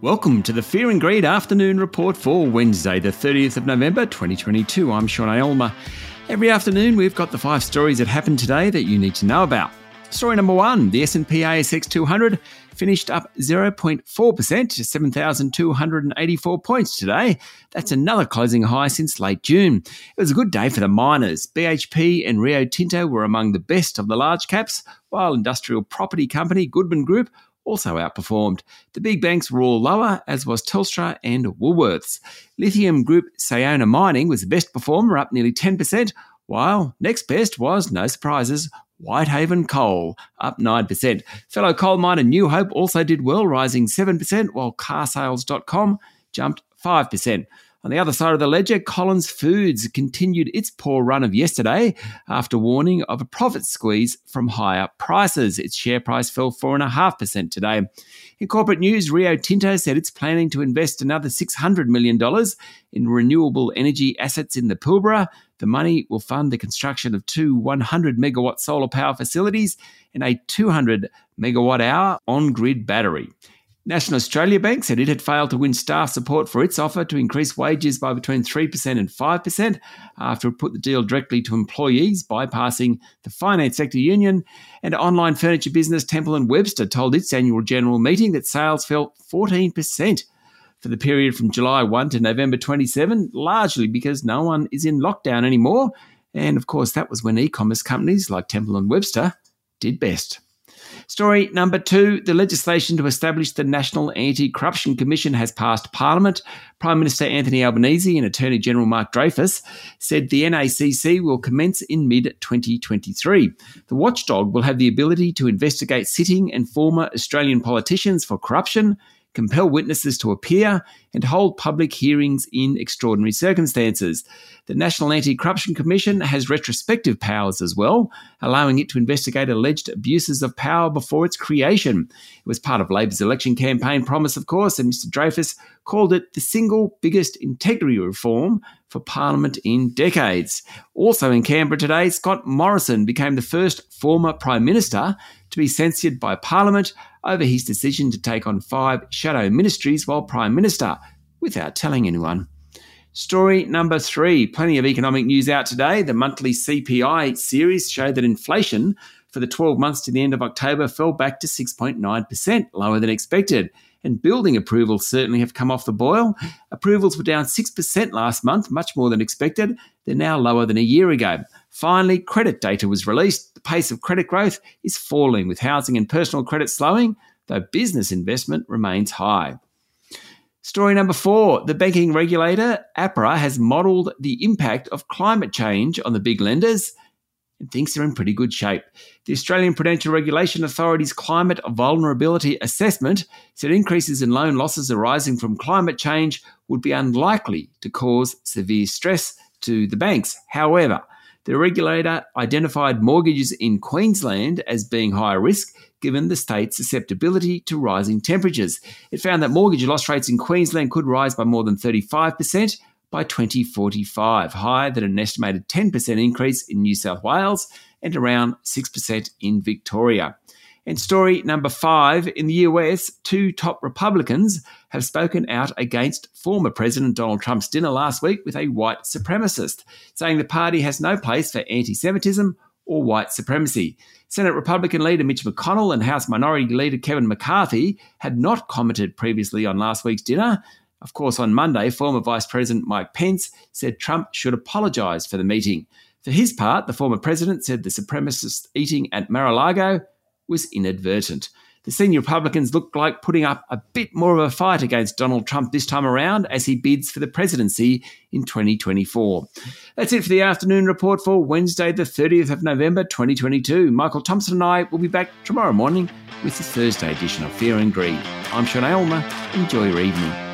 Welcome to the Fear and Greed Afternoon Report for Wednesday, the 30th of November 2022. I'm Sean Aylmer. Every afternoon, we've got the five stories that happened today that you need to know about. Story number one: the S&P ASX 200 finished up 0.4% to 7,284 points today. That's another closing high since late June. It was a good day for the miners. BHP and Rio Tinto were among the best of the large caps, while industrial property company Goodman Group also outperformed. The big banks were all lower, as was Telstra and Woolworths. Lithium group Sayona Mining was the best performer, up nearly 10%, while next best was, no surprises, Whitehaven Coal, up 9%. Fellow coal miner New Hope also did well, rising 7%, while carsales.com jumped 5%. On the other side of the ledger, Collins Foods continued its poor run of yesterday after warning of a profit squeeze from higher prices. Its share price fell 4.5% today. In corporate news, Rio Tinto said it's planning to invest another $600 million in renewable energy assets in the Pilbara. The money will fund the construction of two 100 megawatt solar power facilities and a 200 megawatt hour on grid battery. National Australia Bank said it had failed to win staff support for its offer to increase wages by between 3% and 5% after it put the deal directly to employees, bypassing the finance sector union. And online furniture business Temple and Webster told its annual general meeting that sales fell 14% for the period from July 1 to November 27, largely because no one is in lockdown anymore. And of course, that was when e commerce companies like Temple and Webster did best. Story number two the legislation to establish the National Anti Corruption Commission has passed Parliament. Prime Minister Anthony Albanese and Attorney General Mark Dreyfus said the NACC will commence in mid 2023. The watchdog will have the ability to investigate sitting and former Australian politicians for corruption compel witnesses to appear, and hold public hearings in extraordinary circumstances. The National Anti Corruption Commission has retrospective powers as well, allowing it to investigate alleged abuses of power before its creation. It was part of Labor's election campaign promise, of course, and Mr. Dreyfus called it the single biggest integrity reform for Parliament in decades. Also in Canberra today, Scott Morrison became the first former Prime Minister to be censured by Parliament over his decision to take on five shadow ministries while Prime Minister without telling anyone. Story number three plenty of economic news out today. The monthly CPI series showed that inflation for the 12 months to the end of October fell back to 6.9%, lower than expected. And building approvals certainly have come off the boil. Approvals were down 6% last month, much more than expected. They're now lower than a year ago. Finally, credit data was released. The pace of credit growth is falling, with housing and personal credit slowing, though business investment remains high. Story number four the banking regulator, APRA, has modelled the impact of climate change on the big lenders and thinks they're in pretty good shape. The Australian Prudential Regulation Authority's Climate Vulnerability Assessment said increases in loan losses arising from climate change would be unlikely to cause severe stress to the banks. However, the regulator identified mortgages in Queensland as being higher risk given the state's susceptibility to rising temperatures. It found that mortgage loss rates in Queensland could rise by more than 35% by 2045, higher than an estimated 10% increase in New South Wales and around 6% in Victoria. And story number five in the US, two top Republicans have spoken out against former President Donald Trump's dinner last week with a white supremacist, saying the party has no place for anti Semitism or white supremacy. Senate Republican leader Mitch McConnell and House Minority Leader Kevin McCarthy had not commented previously on last week's dinner. Of course, on Monday, former Vice President Mike Pence said Trump should apologise for the meeting. For his part, the former president said the supremacist eating at Mar a Lago was inadvertent. The senior Republicans look like putting up a bit more of a fight against Donald Trump this time around as he bids for the presidency in 2024. That's it for the afternoon report for Wednesday, the 30th of November 2022. Michael Thomson and I will be back tomorrow morning with the Thursday edition of Fear and Greed. I'm Sean Aylmer. Enjoy your evening.